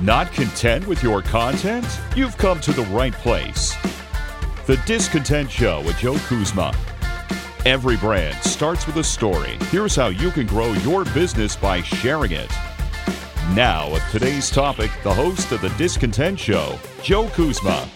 Not content with your content? You've come to the right place. The Discontent Show with Joe Kuzma. Every brand starts with a story. Here's how you can grow your business by sharing it. Now, with today's topic, the host of The Discontent Show, Joe Kuzma.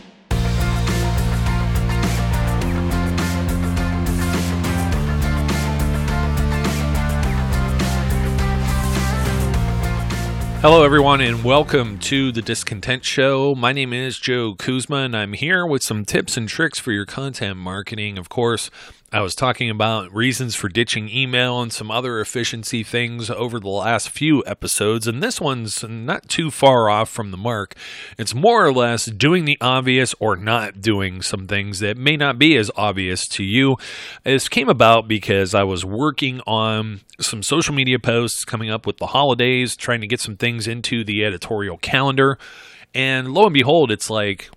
Hello, everyone, and welcome to the Discontent Show. My name is Joe Kuzma, and I'm here with some tips and tricks for your content marketing. Of course, I was talking about reasons for ditching email and some other efficiency things over the last few episodes, and this one's not too far off from the mark. It's more or less doing the obvious or not doing some things that may not be as obvious to you. This came about because I was working on some social media posts coming up with the holidays, trying to get some things into the editorial calendar. And lo and behold, it's like,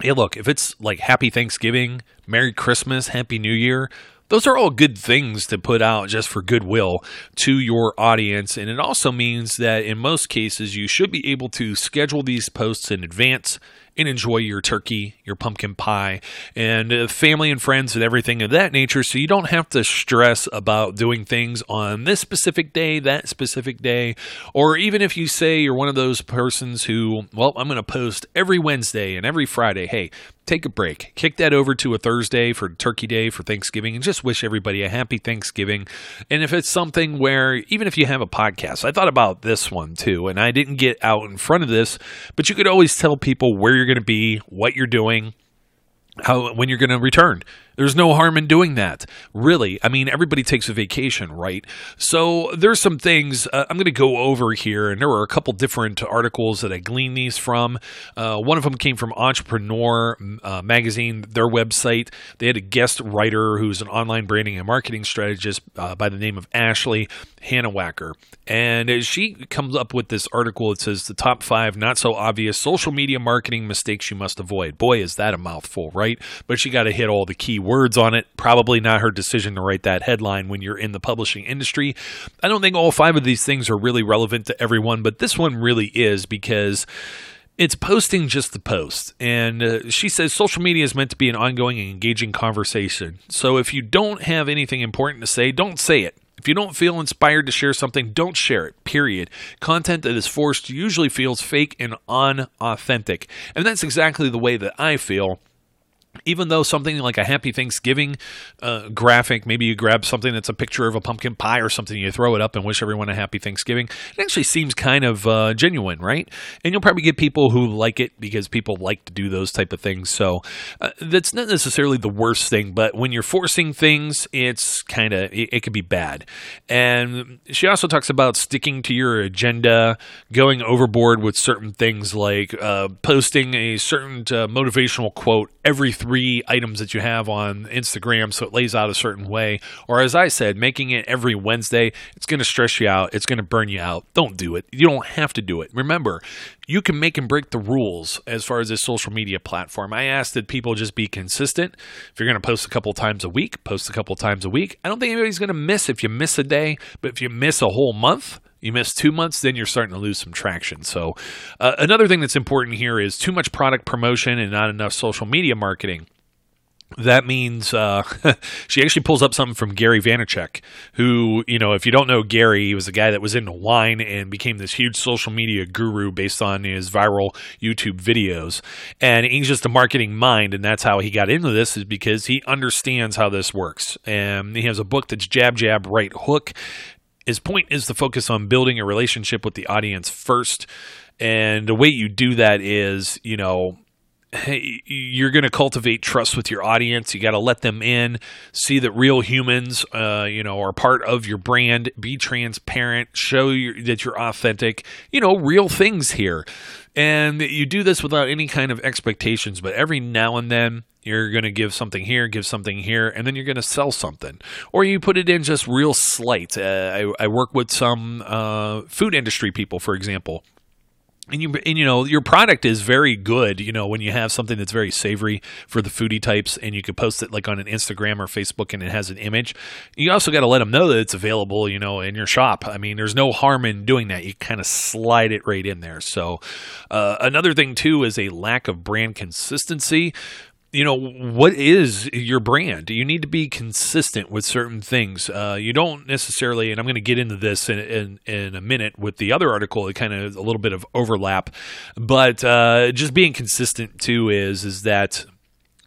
hey, look, if it's like Happy Thanksgiving, Merry Christmas, Happy New Year, those are all good things to put out just for goodwill to your audience. And it also means that in most cases, you should be able to schedule these posts in advance and enjoy your turkey, your pumpkin pie, and uh, family and friends and everything of that nature. So you don't have to stress about doing things on this specific day, that specific day, or even if you say you're one of those persons who, well, I'm going to post every Wednesday and every Friday. Hey, take a break. Kick that over to a Thursday for Turkey Day for Thanksgiving and just wish everybody a happy Thanksgiving. And if it's something where, even if you have a podcast, I thought about this one too, and I didn't get out in front of this, but you could always tell people where you're going to be, what you're doing, how when you're going to return. There's no harm in doing that. Really. I mean, everybody takes a vacation, right? So there's some things uh, I'm going to go over here, and there were a couple different articles that I gleaned these from. Uh, one of them came from Entrepreneur uh, Magazine, their website. They had a guest writer who's an online branding and marketing strategist uh, by the name of Ashley Hannewacker. And she comes up with this article that says the top five not so obvious social media marketing mistakes you must avoid. Boy, is that a mouthful, right? But she got to hit all the key words on it. Probably not her decision to write that headline when you're in the publishing industry. I don't think all five of these things are really relevant to everyone, but this one really is because it's posting just the post. And uh, she says social media is meant to be an ongoing and engaging conversation. So if you don't have anything important to say, don't say it. If you don't feel inspired to share something, don't share it, period. Content that is forced usually feels fake and unauthentic. And that's exactly the way that I feel even though something like a happy Thanksgiving uh, graphic, maybe you grab something that's a picture of a pumpkin pie or something, you throw it up and wish everyone a happy Thanksgiving, it actually seems kind of uh, genuine, right? And you'll probably get people who like it because people like to do those type of things. So uh, that's not necessarily the worst thing, but when you're forcing things, it's kind of, it, it could be bad. And she also talks about sticking to your agenda, going overboard with certain things like uh, posting a certain uh, motivational quote every three items that you have on Instagram so it lays out a certain way. Or as I said, making it every Wednesday, it's going to stress you out. It's going to burn you out. Don't do it. You don't have to do it. Remember, you can make and break the rules as far as this social media platform. I ask that people just be consistent. If you're going to post a couple times a week, post a couple times a week. I don't think anybody's going to miss if you miss a day, but if you miss a whole month, you miss two months, then you're starting to lose some traction. So, uh, another thing that's important here is too much product promotion and not enough social media marketing. That means uh, she actually pulls up something from Gary Vaynerchuk, who, you know, if you don't know Gary, he was a guy that was into wine and became this huge social media guru based on his viral YouTube videos. And he's just a marketing mind, and that's how he got into this, is because he understands how this works. And he has a book that's Jab, Jab, Right Hook his point is to focus on building a relationship with the audience first. And the way you do that is, you know, you're going to cultivate trust with your audience. You got to let them in, see that real humans, uh, you know, are part of your brand. Be transparent, show your, that you're authentic. You know, real things here, and you do this without any kind of expectations. But every now and then, you're going to give something here, give something here, and then you're going to sell something. Or you put it in just real slight. Uh, I, I, work with some uh, food industry people, for example. And you and you know your product is very good you know when you have something that's very savory for the foodie types and you can post it like on an instagram or facebook and it has an image you also got to let them know that it's available you know in your shop. I mean there's no harm in doing that. You kind of slide it right in there. So uh, another thing too is a lack of brand consistency you know what is your brand? You need to be consistent with certain things. Uh, you don't necessarily and i'm going to get into this in, in, in, a minute with the other article it kind of a little bit of overlap but uh, just being consistent too is is that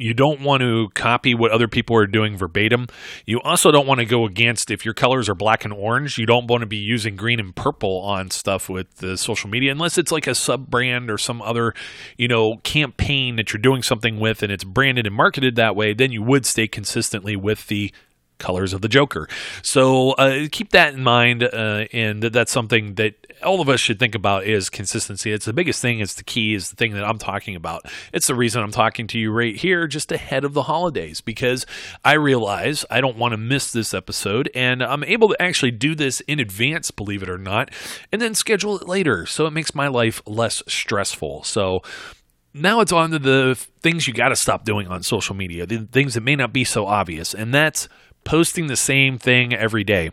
you don't want to copy what other people are doing verbatim. You also don't want to go against if your colors are black and orange. You don't want to be using green and purple on stuff with the social media unless it's like a sub brand or some other, you know, campaign that you're doing something with and it's branded and marketed that way. Then you would stay consistently with the colors of the Joker. So uh, keep that in mind, uh, and that's something that all of us should think about is consistency. It's the biggest thing. It's the key. Is the thing that I'm talking about. It's the reason I'm talking to you right here, just ahead of the holidays, because I realize I don't want to miss this episode, and I'm able to actually do this in advance, believe it or not, and then schedule it later, so it makes my life less stressful. So now it's on to the things you got to stop doing on social media, the things that may not be so obvious, and that's posting the same thing every day.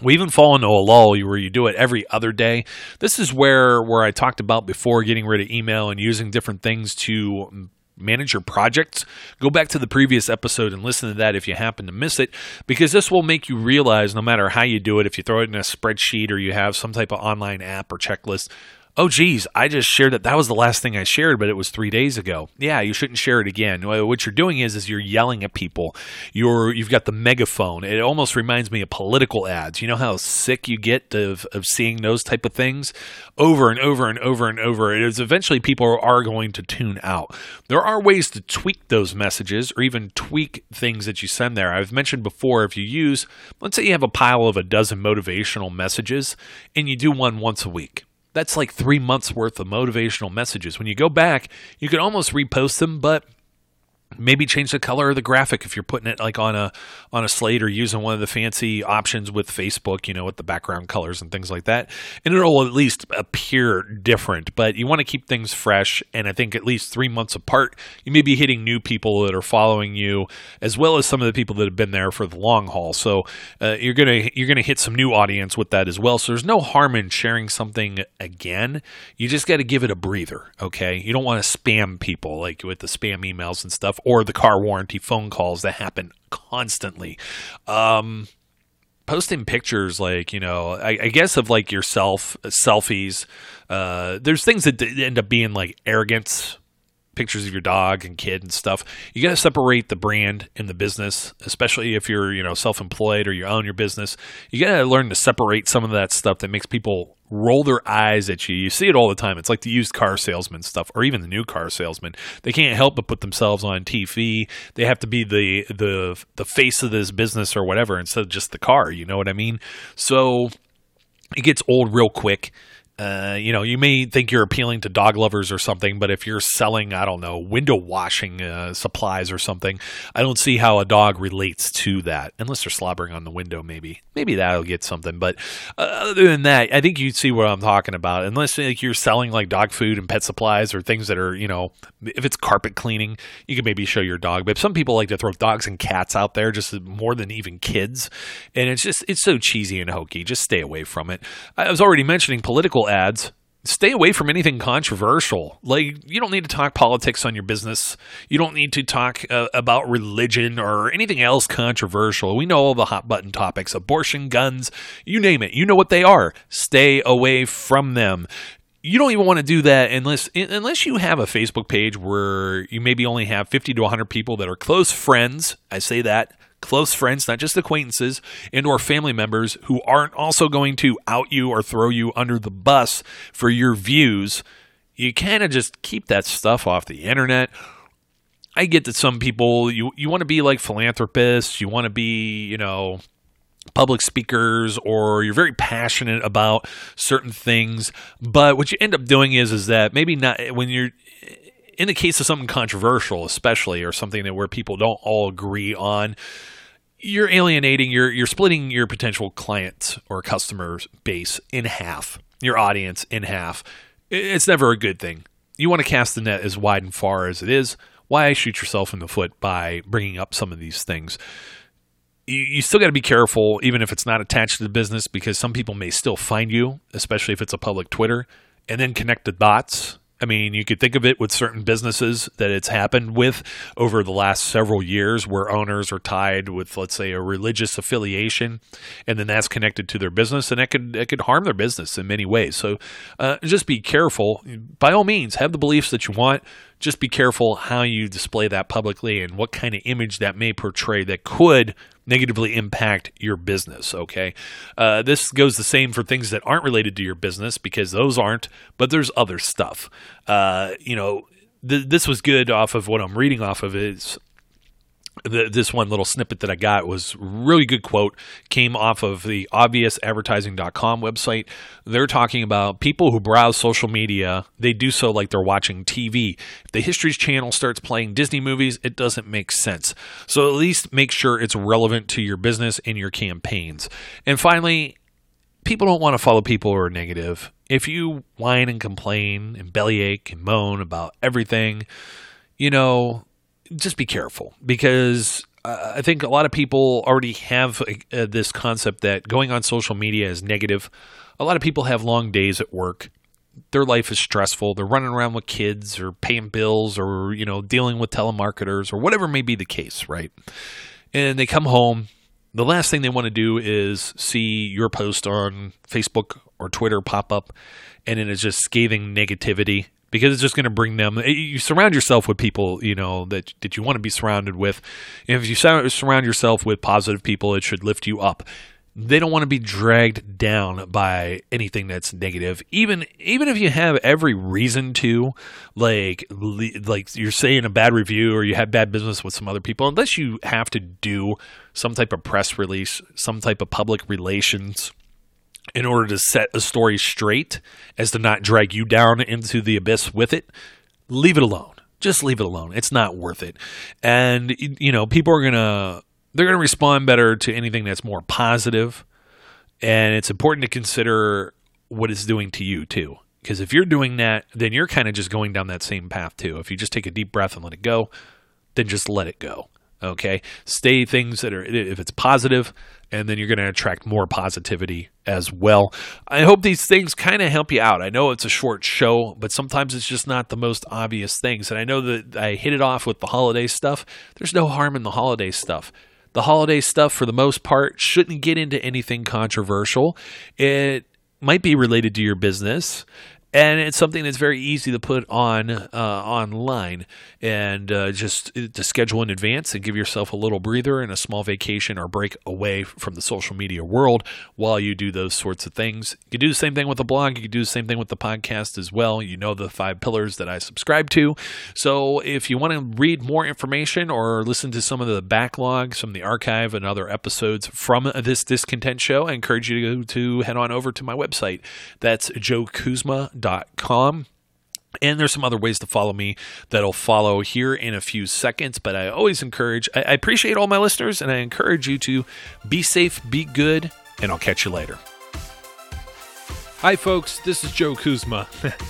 We even fall into a lull where you do it every other day. This is where where I talked about before getting rid of email and using different things to manage your projects. Go back to the previous episode and listen to that if you happen to miss it, because this will make you realize no matter how you do it, if you throw it in a spreadsheet or you have some type of online app or checklist, oh geez, I just shared that. That was the last thing I shared, but it was three days ago. Yeah, you shouldn't share it again. What you're doing is, is you're yelling at people. You're you've got the megaphone. It almost reminds me of political ads. You know how sick you get of of seeing those type of things over and over and over and over. It is eventually people are going to tune out. There are ways to tweak those messages or even tweak things that you send there. I've mentioned before if you use, let's say you have a pile of a dozen motivational messages and you do one once a week that's like three months worth of motivational messages. When you go back, you can almost repost them, but maybe change the color of the graphic if you're putting it like on a on a slate or using one of the fancy options with Facebook, you know, with the background colors and things like that. And it'll at least appear different, but you want to keep things fresh and I think at least 3 months apart, you may be hitting new people that are following you as well as some of the people that have been there for the long haul. So, uh, you're going to you're going to hit some new audience with that as well. So there's no harm in sharing something again. You just got to give it a breather, okay? You don't want to spam people like with the spam emails and stuff or the car warranty phone calls that happen constantly. Um, posting pictures like you know I, I, guess of like yourself selfies uh, there's things that end up being like arrogance pictures of your dog and kid and stuff. You got to separate the brand and the business, especially if you're, you know, self-employed or you own your business. You got to learn to separate some of that stuff that makes people roll their eyes at you. You see it all the time. It's like the used car salesman stuff or even the new car salesman. They can't help but put themselves on TV. They have to be the the the face of this business or whatever instead of just the car, you know what I mean? So it gets old real quick. Uh, you know, you may think you're appealing to dog lovers or something, but if you're selling, I don't know, window washing uh, supplies or something, I don't see how a dog relates to that, unless they're slobbering on the window. Maybe, maybe that'll get something. But uh, other than that, I think you'd see what I'm talking about. Unless like, you're selling like dog food and pet supplies or things that are, you know, if it's carpet cleaning, you can maybe show your dog. But some people like to throw dogs and cats out there, just more than even kids, and it's just it's so cheesy and hokey. Just stay away from it. I was already mentioning political ads stay away from anything controversial. Like, you don't need to talk politics on your business. You don't need to talk uh, about religion or anything else controversial. We know all the hot button topics abortion, guns, you name it. You know what they are. Stay away from them. You don't even want to do that unless unless you have a Facebook page where you maybe only have 50 to 100 people that are close friends. I say that close friends, not just acquaintances, and or family members who aren't also going to out you or throw you under the bus for your views, you kind of just keep that stuff off the internet. I get that some people you you want to be like philanthropists, you want to be, you know, public speakers or you're very passionate about certain things, but what you end up doing is is that maybe not when you're in the case of something controversial, especially, or something that where people don't all agree on, you're alienating, you're you're splitting your potential client or customer base in half, your audience in half. it's never a good thing. You want to cast the net as wide and far as it is. Why shoot yourself in the foot by bringing up some of these things? You, you still got to be careful, even if it's not attached to the business, because some people may still find you, especially if it's a public Twitter, and then connect the dots I mean, you could think of it with certain businesses that it's happened with over the last several years where owners are tied with, let's say, a religious affiliation, and then that's connected to their business, and that could, that could harm their business in many ways. So uh, just be careful. By all means, have the beliefs that you want. Just be careful how you display that publicly and what kind of image that may portray that could negatively impact your business. Okay. Uh, this goes the same for things that aren't related to your business because those aren't, but there's other stuff. Uh, you know, th- this was good off of what I'm reading off of is the, this one little snippet that I got was really good quote came off of the obviousadvertising.com website. They're talking about people who browse social media, they do so like they're watching TV. If the History Channel starts playing Disney movies, it doesn't make sense. So at least make sure it's relevant to your business and your campaigns. And finally, people don't want to follow people who are negative. If you whine and complain and bellyache and moan about everything, you know, just be careful because uh, I think a lot of people already have uh, this concept that going on social media is negative. A lot of people have long days at work. Their life is stressful. They're running around with kids or paying bills or, you know, dealing with telemarketers or whatever may be the case, right? And they come home. The last thing they want to do is see your post on Facebook or Twitter pop up and it is just scathing negativity because it's just going to bring them. Eh, you surround yourself with people, you know that that you want to be surrounded with. If you surround yourself with positive people, it should lift you up. They don't want to be dragged down by anything that's negative, even even if you have every reason to, like like you're saying a bad review or you have bad business with some other people. Unless you have to do some type of press release, some type of public relations in order to set a story straight as to not drag you down into the abyss with it, leave it alone. Just leave it alone. It's not worth it. And you know, people are going to they're going to respond better to anything that's more positive. And it's important to consider what it's doing to you too. Because if you're doing that, then you're kind of just going down that same path too. If you just take a deep breath and let it go, then just let it go. Okay. Stay things that are, if it's positive, and then you're going to attract more positivity as well. I hope these things kind of help you out. I know it's a short show, but sometimes it's just not the most obvious things. And I know that I hit it off with the holiday stuff. There's no harm in the holiday stuff. The holiday stuff, for the most part, shouldn't get into anything controversial. It might be related to your business and it's something that's very easy to put on uh, online and uh, just to schedule in advance and give yourself a little breather and a small vacation or break away from the social media world while you do those sorts of things. You can do the same thing with the blog. You can do the same thing with the podcast as well. You know the five pillars that I subscribe to. So if you want to read more information or listen to some of the backlog, some of the archive and other episodes from this discontent show, I encourage you to, to head on over to my website. That's Joe Kuzma com. And there's some other ways to follow me that'll follow here in a few seconds. But I always encourage, I, appreciate all my listeners, and I encourage you to be safe, be good, and I'll catch you later. Hi, folks, this is Joe Kuzma.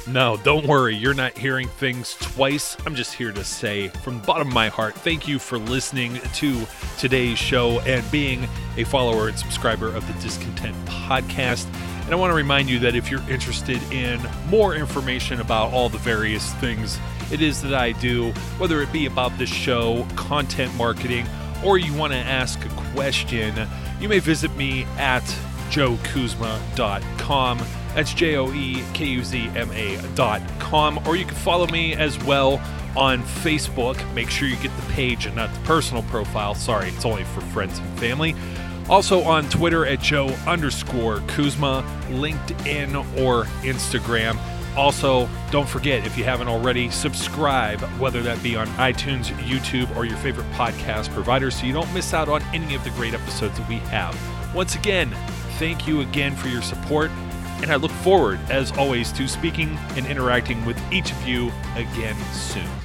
no, don't worry, you're not hearing things twice. I'm just here to say, from the bottom of my heart, thank you for listening to today's show and being a follower and subscriber of the Discontent Podcast. And I want to remind you that if you're interested in more information about all the various things it is that I do, whether it be about this show, content marketing, or you want to ask a question, you may visit me at joekuzma.com. That's J O E K U Z M A.com. Or you can follow me as well on Facebook. Make sure you get the page and not the personal profile. Sorry, it's only for friends and family. Also on Twitter at Joe underscore Kuzma, LinkedIn or Instagram. Also, don't forget, if you haven't already, subscribe, whether that be on iTunes, YouTube, or your favorite podcast provider, so you don't miss out on any of the great episodes that we have. Once again, thank you again for your support, and I look forward, as always, to speaking and interacting with each of you again soon.